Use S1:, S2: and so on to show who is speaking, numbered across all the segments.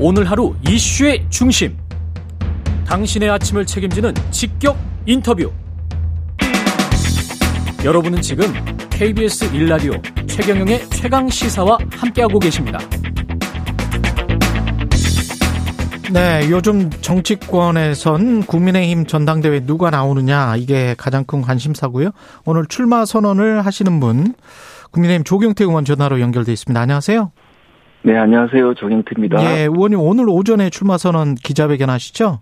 S1: 오늘 하루 이슈의 중심. 당신의 아침을 책임지는 직격 인터뷰. 여러분은 지금 KBS 일라디오 최경영의 최강 시사와 함께하고 계십니다.
S2: 네, 요즘 정치권에선 국민의힘 전당대회 누가 나오느냐 이게 가장 큰 관심사고요. 오늘 출마 선언을 하시는 분 국민의힘 조경태 의원 전화로 연결돼 있습니다. 안녕하세요.
S3: 네, 안녕하세요. 조경태입니다.
S2: 예, 의원님 오늘 오전에 출마 선언 기자회견 하시죠?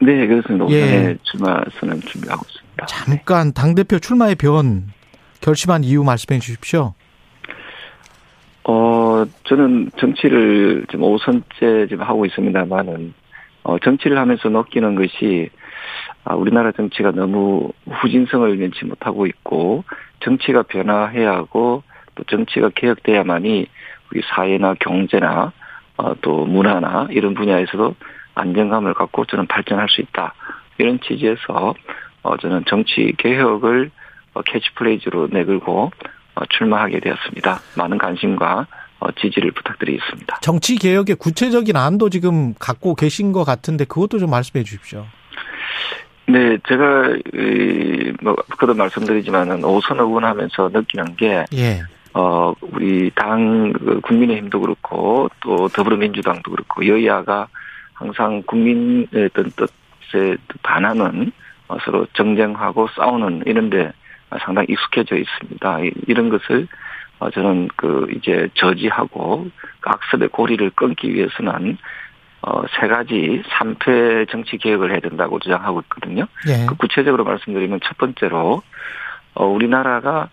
S3: 네, 그렇습니다. 오전에 예. 출마 선언 준비하고 있습니다.
S2: 잠깐 당 대표 출마의 변 결심한 이유 말씀해 주십시오.
S3: 어, 저는 정치를 지금 5선째 지금 하고 있습니다만은, 어, 정치를 하면서 느끼는 것이, 아, 우리나라 정치가 너무 후진성을 면치 못하고 있고, 정치가 변화해야 하고, 또 정치가 개혁돼야만이 우리 사회나 경제나, 어, 또 문화나 이런 분야에서도 안정감을 갖고 저는 발전할 수 있다. 이런 취지에서, 어, 저는 정치 개혁을 어, 캐치프레이즈로 내걸고, 어, 출마하게 되었습니다. 많은 관심과 어, 지지를 부탁드리겠습니다.
S2: 정치 개혁의 구체적인 안도 지금 갖고 계신 것 같은데 그것도 좀 말씀해 주십시오.
S3: 네, 제가 뭐 그도 말씀드리지만은 오선 의원하면서 느끼는 게 예. 어 우리 당그 국민의힘도 그렇고 또 더불어민주당도 그렇고 여야가 항상 국민의 어떤 뜻에 반하는 서로 정쟁하고 싸우는 이런데 상당히 익숙해져 있습니다. 이런 것을 어, 저는 그 이제 저지하고 그 악습의 고리를 끊기 위해서는 어, 세 가지 3패 정치 개혁을 해야 된다고 주장하고 있거든요. 예. 그 구체적으로 말씀드리면 첫 번째로 어, 우리나라가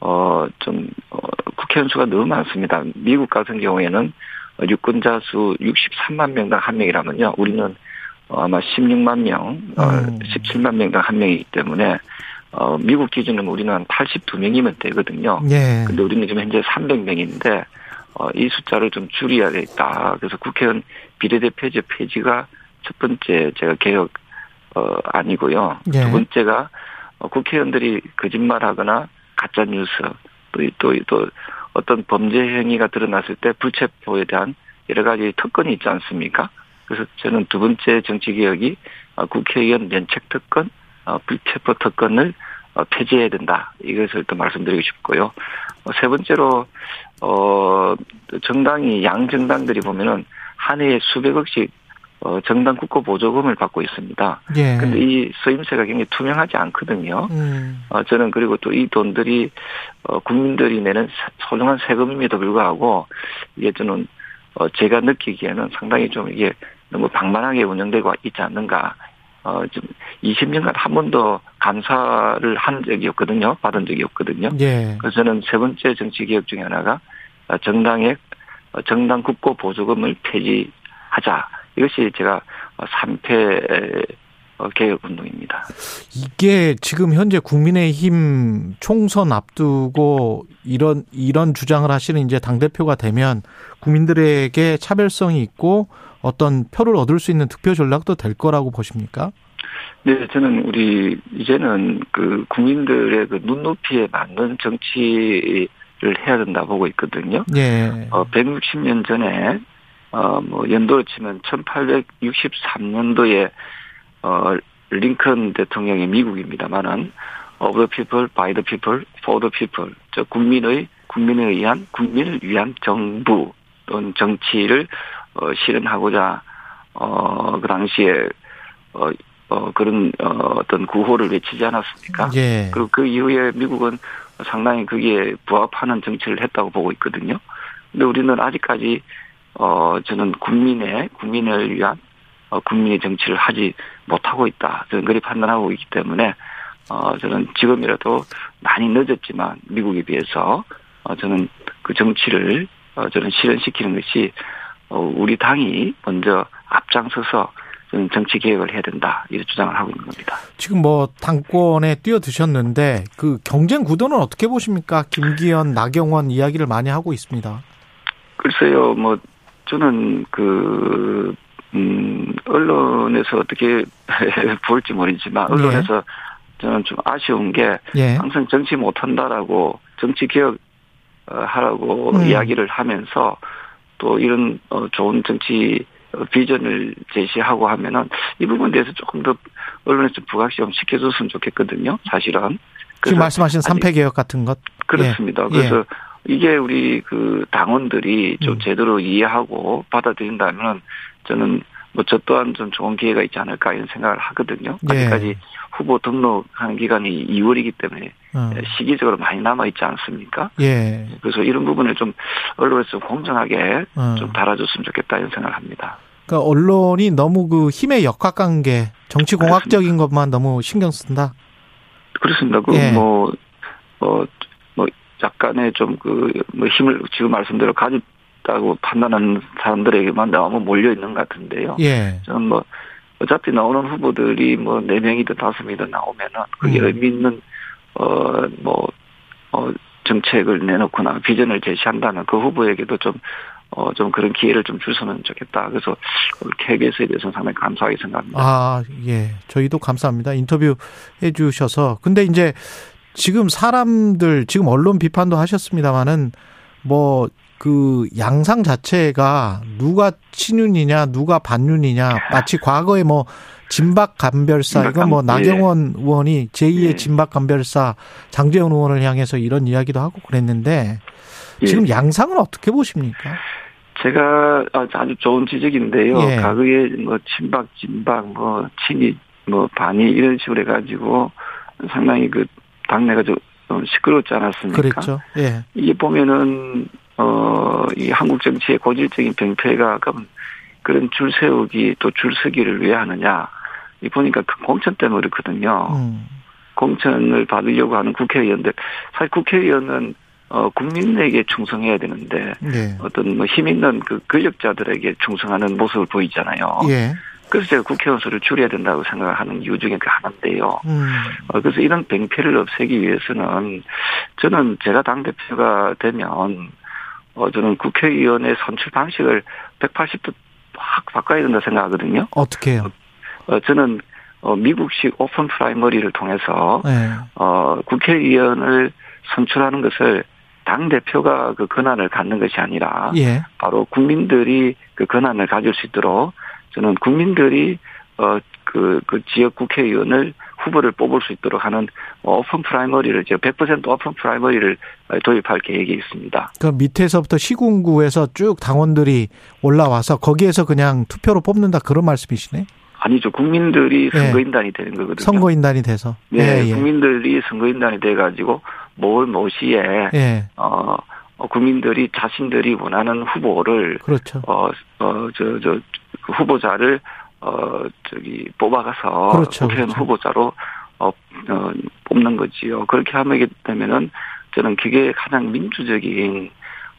S3: 어, 좀 어, 국회의원 수가 너무 많습니다. 미국 같은 경우에는 유권자 수 63만 명당 한 명이라면요. 우리는 어, 아마 16만 명, 어, 음. 17만 명당 한 명이기 때문에 어, 미국 기준은 우리는 한 82명이면 되거든요. 예. 근데 우리는 지금 현재 300명인데, 어, 이 숫자를 좀 줄여야 되겠다. 그래서 국회의원 비례대표제 폐지가 첫 번째 제가 개혁, 어, 아니고요. 예. 두 번째가 어, 국회의원들이 거짓말하거나 가짜 뉴스, 또, 또, 또 어떤 범죄 행위가 드러났을 때 불체포에 대한 여러 가지 특권이 있지 않습니까? 그래서 저는 두 번째 정치 개혁이 어, 국회의원 면책 특권, 어, 불체포 특권을 어, 폐지해야 된다. 이것을 또 말씀드리고 싶고요. 어, 세 번째로 어 정당이 양 정당들이 보면은 한 해에 수백억씩 어 정당 국고 보조금을 받고 있습니다. 예. 근데 이 서임세가 굉장히 투명하지 않거든요. 음. 어 저는 그리고 또 이 돈들이 어 국민들이 내는 소중한 세금임에도 불구하고 이게 저는 어 제가 느끼기에는 상당히 좀 이게 너무 방만하게 운영되고 있지 않는가 어, 좀 20년간 한 번도 감사를 한 적이 없거든요. 받은 적이 없거든요. 예. 그래서 저는 세 번째 정치 개혁 중에 하나가 정당의 정당 국고 보조금을 폐지하자. 이것이 제가 3패 개혁 운동입니다.
S2: 이게 지금 현재 국민의힘 총선 앞두고 이런 이런 주장을 하시는 이제 당 대표가 되면 국민들에게 차별성이 있고 어떤 표를 얻을 수 있는 득표 전략도 될 거라고 보십니까?
S3: 네, 저는 우리 이제는 그 국민들의 그 눈높이에 맞는 정치를 해야 된다 보고 있거든요. 예. 어, 160년 전에 어 뭐 연도로 치면 1863년도에 어 링컨 대통령이 미국입니다만은 of the people, by the people, for the people. 저 국민의 국민에 의한 국민을 위한 정부 또는 정치를 어, 실현하고자 어, 그 당시에 어, 어 그런 어, 어떤 구호를 외치지 않았습니까? 예. 그리고 그 이후에 미국은 상당히 그게 부합하는 정치를 했다고 보고 있거든요. 근데 우리는 아직까지 어 저는 국민의 국민을 위한 어, 국민의 정치를 하지 못하고 있다. 저는 그리 판단하고 있기 때문에 어 저는 지금이라도 많이 늦었지만 미국에 비해서 어 저는 그 정치를 어 저는 실현시키는 것이 어, 우리 당이 먼저 앞장서서 정치 개혁을 해야 된다 이런 주장을 하고 있는 겁니다.
S2: 지금 뭐 당권에 뛰어드셨는데 그 경쟁 구도는 어떻게 보십니까? 김기현, 나경원 이야기를 많이 하고 있습니다.
S3: 글쎄요, 뭐 저는 그 음, 언론에서 어떻게 볼지 모르지만 네. 언론에서 네. 저는 좀 아쉬운 게 예. 항상 정치 못한다라고 정치 개혁 어, 하라고 음. 이야기를 하면서 또 이런 어, 좋은 정치 비전을 제시하고 하면은 이 부분에 대해서 조금 더 언론에 좀 부각시 좀 시켜줬으면 좋겠거든요. 사실은.
S2: 지금 말씀하신 삼패 개혁 같은 것
S3: 그렇습니다. 예. 그래서 예. 이게 우리 그 당원들이 좀 음. 제대로 이해하고 받아들인다면 저는 뭐 저 또한 좀 좋은 기회가 있지 않을까 이런 생각을 하거든요. 예. 아직까지 후보 등록하는 기간이 2월이기 때문에 어. 시기적으로 많이 남아 있지 않습니까? 예. 그래서 이런 부분을 좀 언론에서 공정하게 어. 좀 달아줬으면 좋겠다 이런 생각을 합니다.
S2: 그러니까 언론이 너무 그 힘의 역학관계, 정치 공학적인 것만 너무 신경 쓴다.
S3: 그렇습니다. 그 예. 뭐, 어, 뭐, 약간의 좀 그, 뭐 힘을 지금 말씀대로 가졌다고 판단하는 사람들에게만 너무 몰려 있는 것 같은데요. 예. 저는 뭐, 어차피 나오는 후보들이 뭐, 네 명이든 다섯 명이든 나오면은 그게 음. 의미 있는, 어, 뭐, 어, 정책을 내놓거나 비전을 제시한다는 그 후보에게도 좀, 어, 좀 그런 기회를 좀 줬으면 좋겠다. 그래서 KBS에 대해서는 상당히 감사하게 생각합니다.
S2: 아, 예. 저희도 감사합니다. 인터뷰 해 주셔서. 근데 이제 지금 사람들, 지금 언론 비판도 하셨습니다만은 뭐, 그 양상 자체가 누가 친윤이냐, 누가 반윤이냐, 마치 과거에 뭐 진박 감별사 이건 뭐 나경원 예. 의원이 제2의 예. 진박 감별사 장재원 의원을 향해서 이런 이야기도 하고 그랬는데 예. 지금 양상은 어떻게 보십니까?
S3: 제가 아주 좋은 지적인데요. 예. 과거에 뭐 친박, 진박, 뭐 친이, 뭐 반이 이런 식으로 해가지고 상당히 그 당내가 좀 시끄럽지 않았습니까?
S2: 그랬죠. 예.
S3: 이게 보면은 어이 한국 정치의 고질적인 병폐가 그런 줄 세우기 또 줄 서기를 왜 하느냐? 이 보니까 그 공천 때문에 그렇거든요. 음. 공천을 받으려고 하는 국회의원들 사실 국회의원은 어, 국민에게 충성해야 되는데 네. 어떤 뭐 힘 있는 그 권력자들에게 충성하는 모습을 보이잖아요. 예. 그래서 제가 국회의원 수를 줄여야 된다고 생각하는 이유 중에 그 하나인데요. 음. 어, 그래서 이런 병폐를 없애기 위해서는 저는 제가 당대표가 되면 어, 저는 국회의원의 선출 방식을 180도 확 바꿔야 된다 생각하거든요.
S2: 어떻게 해요?
S3: 어, 저는 어, 미국식 open primary를 통해서 네. 어, 국회의원을 선출하는 것을 당 대표가 그 권한을 갖는 것이 아니라 예. 바로 국민들이 그 권한을 가질 수 있도록 저는 국민들이 어그 그 지역 국회의원을 후보를 뽑을 수 있도록 하는 open primary를 제가 100% open primary를 도입할 계획이 있습니다.
S2: 그 밑에서부터 시군구에서 쭉 당원들이 올라와서 거기에서 그냥 투표로 뽑는다 그런 말씀이시네?
S3: 아니죠. 국민들이 예. 선거인단이 예. 되는 거거든요.
S2: 선거인단이 돼서.
S3: 네, 예, 예. 국민들이 선거인단이 돼 가지고 뭘 모시에 예. 어, 어 국민들이 자신들이 원하는 후보를
S2: 그렇죠.
S3: 어어저저 저, 그 후보자를 어 저기 뽑아가서 그렇죠, 국회의원 그렇죠. 후보자로 어, 어 뽑는 거지요. 그렇게 하게 되면은 저는 그게 가장 민주적인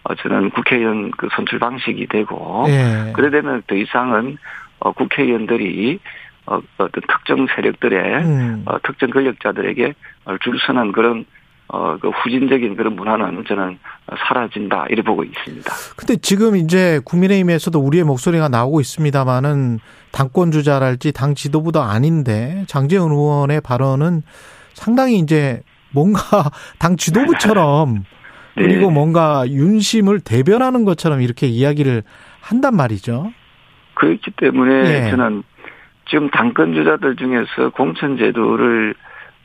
S3: 어 저는 국회의원 그 선출 방식이 되고 예. 그래 되면 더 이상은 어 국회의원들이 어, 어떤 특정 세력들의 음. 어, 특정 권력자들에게 줄 서는 그런 어, 그 후진적인 그런 문화는 저는 사라진다, 이래 보고 있습니다.
S2: 근데 지금 이제 국민의힘에서도 우리의 목소리가 나오고 있습니다만은 당권 주자랄지 당 지도부도 아닌데 장재훈 의원의 발언은 상당히 이제 뭔가 당 지도부처럼 네. 그리고 뭔가 윤심을 대변하는 것처럼 이렇게 이야기를 한단 말이죠.
S3: 그렇기 때문에 네. 저는 지금 당권 주자들 중에서 공천제도를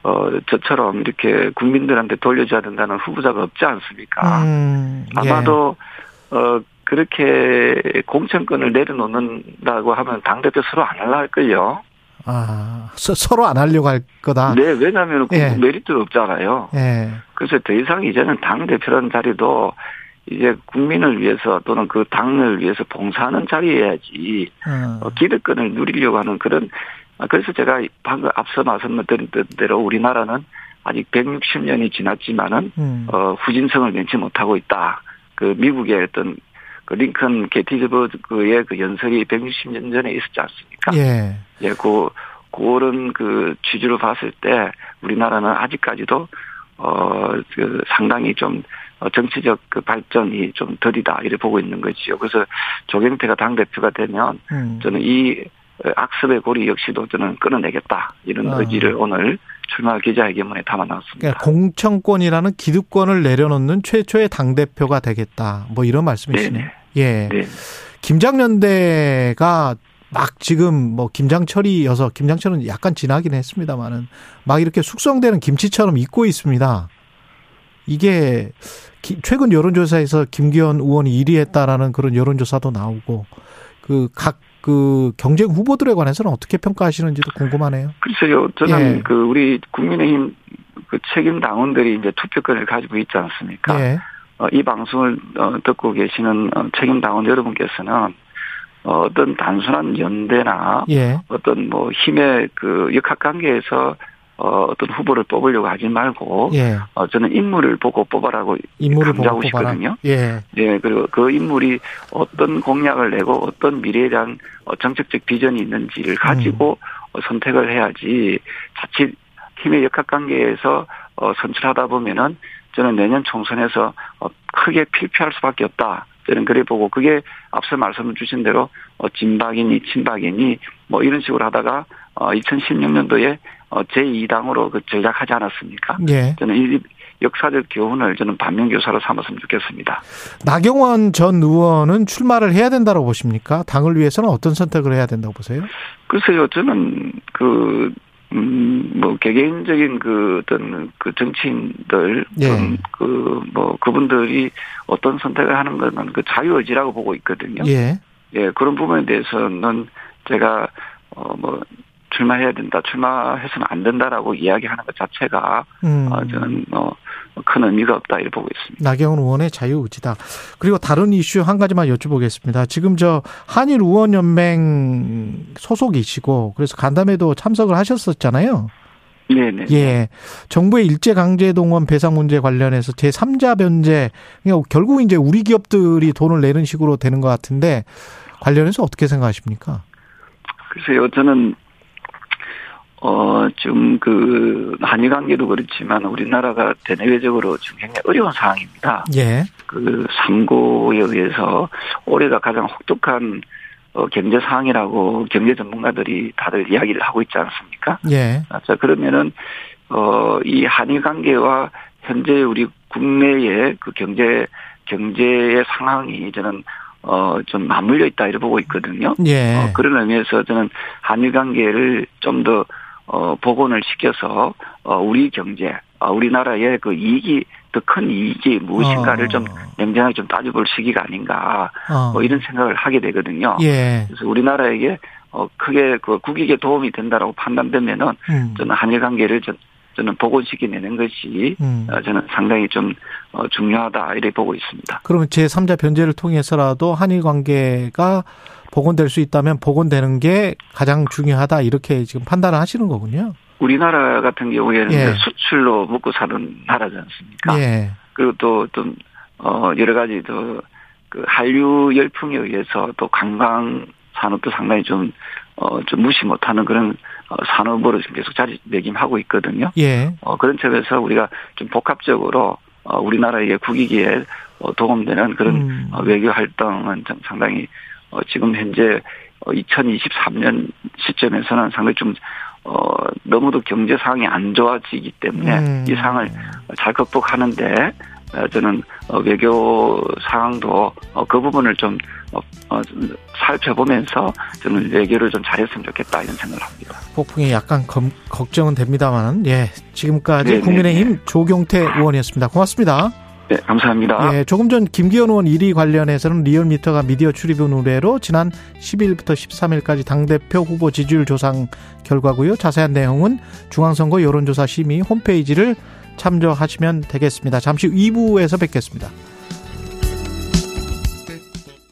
S3: 어, 저처럼 이렇게 국민들한테 돌려줘야 된다는 후보자가 없지 않습니까? 음, 예. 아마도, 어, 그렇게 공천권을 내려놓는다고 하면 당대표 서로 안 하려 할걸요.
S2: 아, 서, 로안 하려고 할 거다?
S3: 네, 왜냐하면 예. 메리트가 없잖아요. 예. 그래서 더 이상 이제는 당대표라는 자리도 이제 국민을 위해서 또는 그 당을 위해서 봉사하는 자리여야지, 음. 어, 기득권을 누리려고 하는 그런 아, 그래서 제가 방금 앞서 말씀드린 대로 우리나라는 아직 160년이 지났지만은 음. 어 후진성을 맺지 못하고 있다. 그 미국의 어떤 그 링컨 게티즈버그의 그 연설이 160년 전에 있었지 않습니까? 예. 예, 그 그런 그 취지로 봤을 때 우리나라는 아직까지도 어 그 상당히 좀 어, 정치적 그 발전이 좀 더디다 이래 보고 있는 거지요. 그래서 조경태가 당 대표가 되면 음. 저는 이 악습의 고리 역시도 저는 끊어내겠다 이런 아. 의지를 오늘 출마 기자회견문에 담아놨습니다.
S2: 그러니까 공천권이라는 기득권을 내려놓는 최초의 당 대표가 되겠다. 뭐 이런 말씀이시네요. 예. 네. 김장연대가 막 지금 뭐 김장철이여서 김장철은 약간 지나긴 했습니다만은 막 이렇게 숙성되는 김치처럼 익고 있습니다. 이게 최근 여론조사에서 김기현 의원이 1위 했다라는 그런 여론조사도 나오고 그 각그 그 경쟁 후보들에 관해서는 어떻게 평가하시는지도 궁금하네요.
S3: 글쎄요, 저는 예. 그 우리 국민의힘 그 책임 당원들이 이제 투표권을 가지고 있지 않습니까? 예. 어, 이 방송을 어, 듣고 계시는 어, 책임 당원 여러분께서는 어, 어떤 단순한 연대나 예. 어떤 뭐 힘의 그 역학 관계에서 어, 어떤 후보를 뽑으려고 하지 말고 예. 어, 저는 인물을 보고 뽑아라고 인물을 강조하고 싶거든요. 예. 예. 그리고 그 인물이 어떤 공약을 내고 어떤 미래에 대한 어, 정책적 비전이 있는지를 가지고 음. 어, 선택을 해야지 자칫 힘의 역학관계에서 어, 선출하다 보면은 저는 내년 총선에서 어, 크게 필피할 수밖에 없다. 저는 그래 보고 그게 앞서 말씀 주신 대로 어, 진박이니 친박이니 뭐 이런 식으로 하다가 어, 2016년도에 어, 제2당으로 그 전략하지 않았습니까? 예. 저는 이 역사적 교훈을 저는 반면교사로 삼았으면 좋겠습니다.
S2: 나경원 전 의원은 출마를 해야 된다고 보십니까? 당을 위해서는 어떤 선택을 해야 된다고 보세요?
S3: 글쎄요, 저는 그 음, 뭐, 개개인적인 그 어떤 그 정치인들, 예. 그, 뭐, 그분들이 어떤 선택을 하는 것은 그 자유의지라고 보고 있거든요. 예. 예, 그런 부분에 대해서는 제가, 어, 뭐, 출마해야 된다, 출마해서는 안 된다라고 이야기하는 것 자체가, 음. 어, 저는 뭐, 큰 의미가 없다 이렇게 보고 있습니다.
S2: 나경원 의원의 자유의지다. 그리고 다른 이슈 한 가지만 여쭤보겠습니다. 지금 저 한일 의원 연맹 소속이시고 그래서 간담회도 참석을 하셨었잖아요.
S3: 네네.
S2: 예. 정부의 일제 강제 동원 배상 문제 관련해서 제 3자 변제 결국 이제 우리 기업들이 돈을 내는 식으로 되는 것 같은데 관련해서 어떻게 생각하십니까?
S3: 글쎄요, 저는 어, 지금 그, 한일 관계도 그렇지만 우리나라가 대내외적으로 지금 굉장히 어려운 상황입니다. 예. 그, 삼고에 의해서 올해가 가장 혹독한 어, 경제 상황이라고 경제 전문가들이 다들 이야기를 하고 있지 않습니까? 예. 자, 그러면은, 어, 이 한일 관계와 현재 우리 국내의 그 경제, 경제의 상황이 저는 어, 좀 맞물려 있다, 이렇게 보고 있거든요. 예. 어, 그런 의미에서 저는 한일 관계를 좀 더 어, 복원을 시켜서, 어, 우리 경제, 어, 우리나라의 그 이익이, 더 큰 이익이 무엇인가를 어. 좀 냉정하게 좀 따져볼 시기가 아닌가, 어. 뭐 이런 생각을 하게 되거든요. 예. 그래서 우리나라에게, 어, 크게 그 국익에 도움이 된다라고 판단되면은, 음. 저는 한일 관계를 전, 저는 복원시켜내는 것이 음. 어, 저는 상당히 좀 어, 중요하다 이렇게 보고 있습니다.
S2: 그러면 제3자 변제를 통해서라도 한일 관계가 복원될 수 있다면 복원되는 게 가장 중요하다 이렇게 지금 판단을 하시는 거군요.
S3: 우리나라 같은 경우에는 예. 수출로 먹고 사는 나라지 않습니까? 예. 그리고 또, 또, 어, 여러 가지 또, 그 한류 열풍에 의해서 또 관광 산업도 상당히 좀, 어, 좀 무시 못하는 그런 어, 산업으로 지금 계속 자리매김하고 있거든요. 예. 어, 그런 점에서 우리가 좀 복합적으로 어, 우리나라의 국익에 어, 도움되는 그런 음. 어, 외교 활동은 좀 상당히 어, 지금 현재 2023년 어, 시점에서는 상당히 좀 어, 너무도 경제 상황이 안 좋아지기 때문에 음. 이 상황을 잘 극복하는데 어, 저는 어, 외교 상황도 그 부분을 좀 살펴보면서 저는 외교를 좀 잘했으면 좋겠다 이런 생각을 합니다.
S2: 폭풍이 약간 검, 걱정은 됩니다만 예 지금까지 네네. 국민의힘 조경태 의원이었습니다. 고맙습니다.
S3: 네, 감사합니다.
S2: 예, 조금 전 김기현 의원 1위 관련해서는 리얼미터가 미디어 출입은 의뢰로 지난 10일부터 13일까지 당대표 후보 지지율 조사 결과고요. 자세한 내용은 중앙선거 여론조사 심의 홈페이지를 참조하시면 되겠습니다. 잠시 후 2부에서 뵙겠습니다.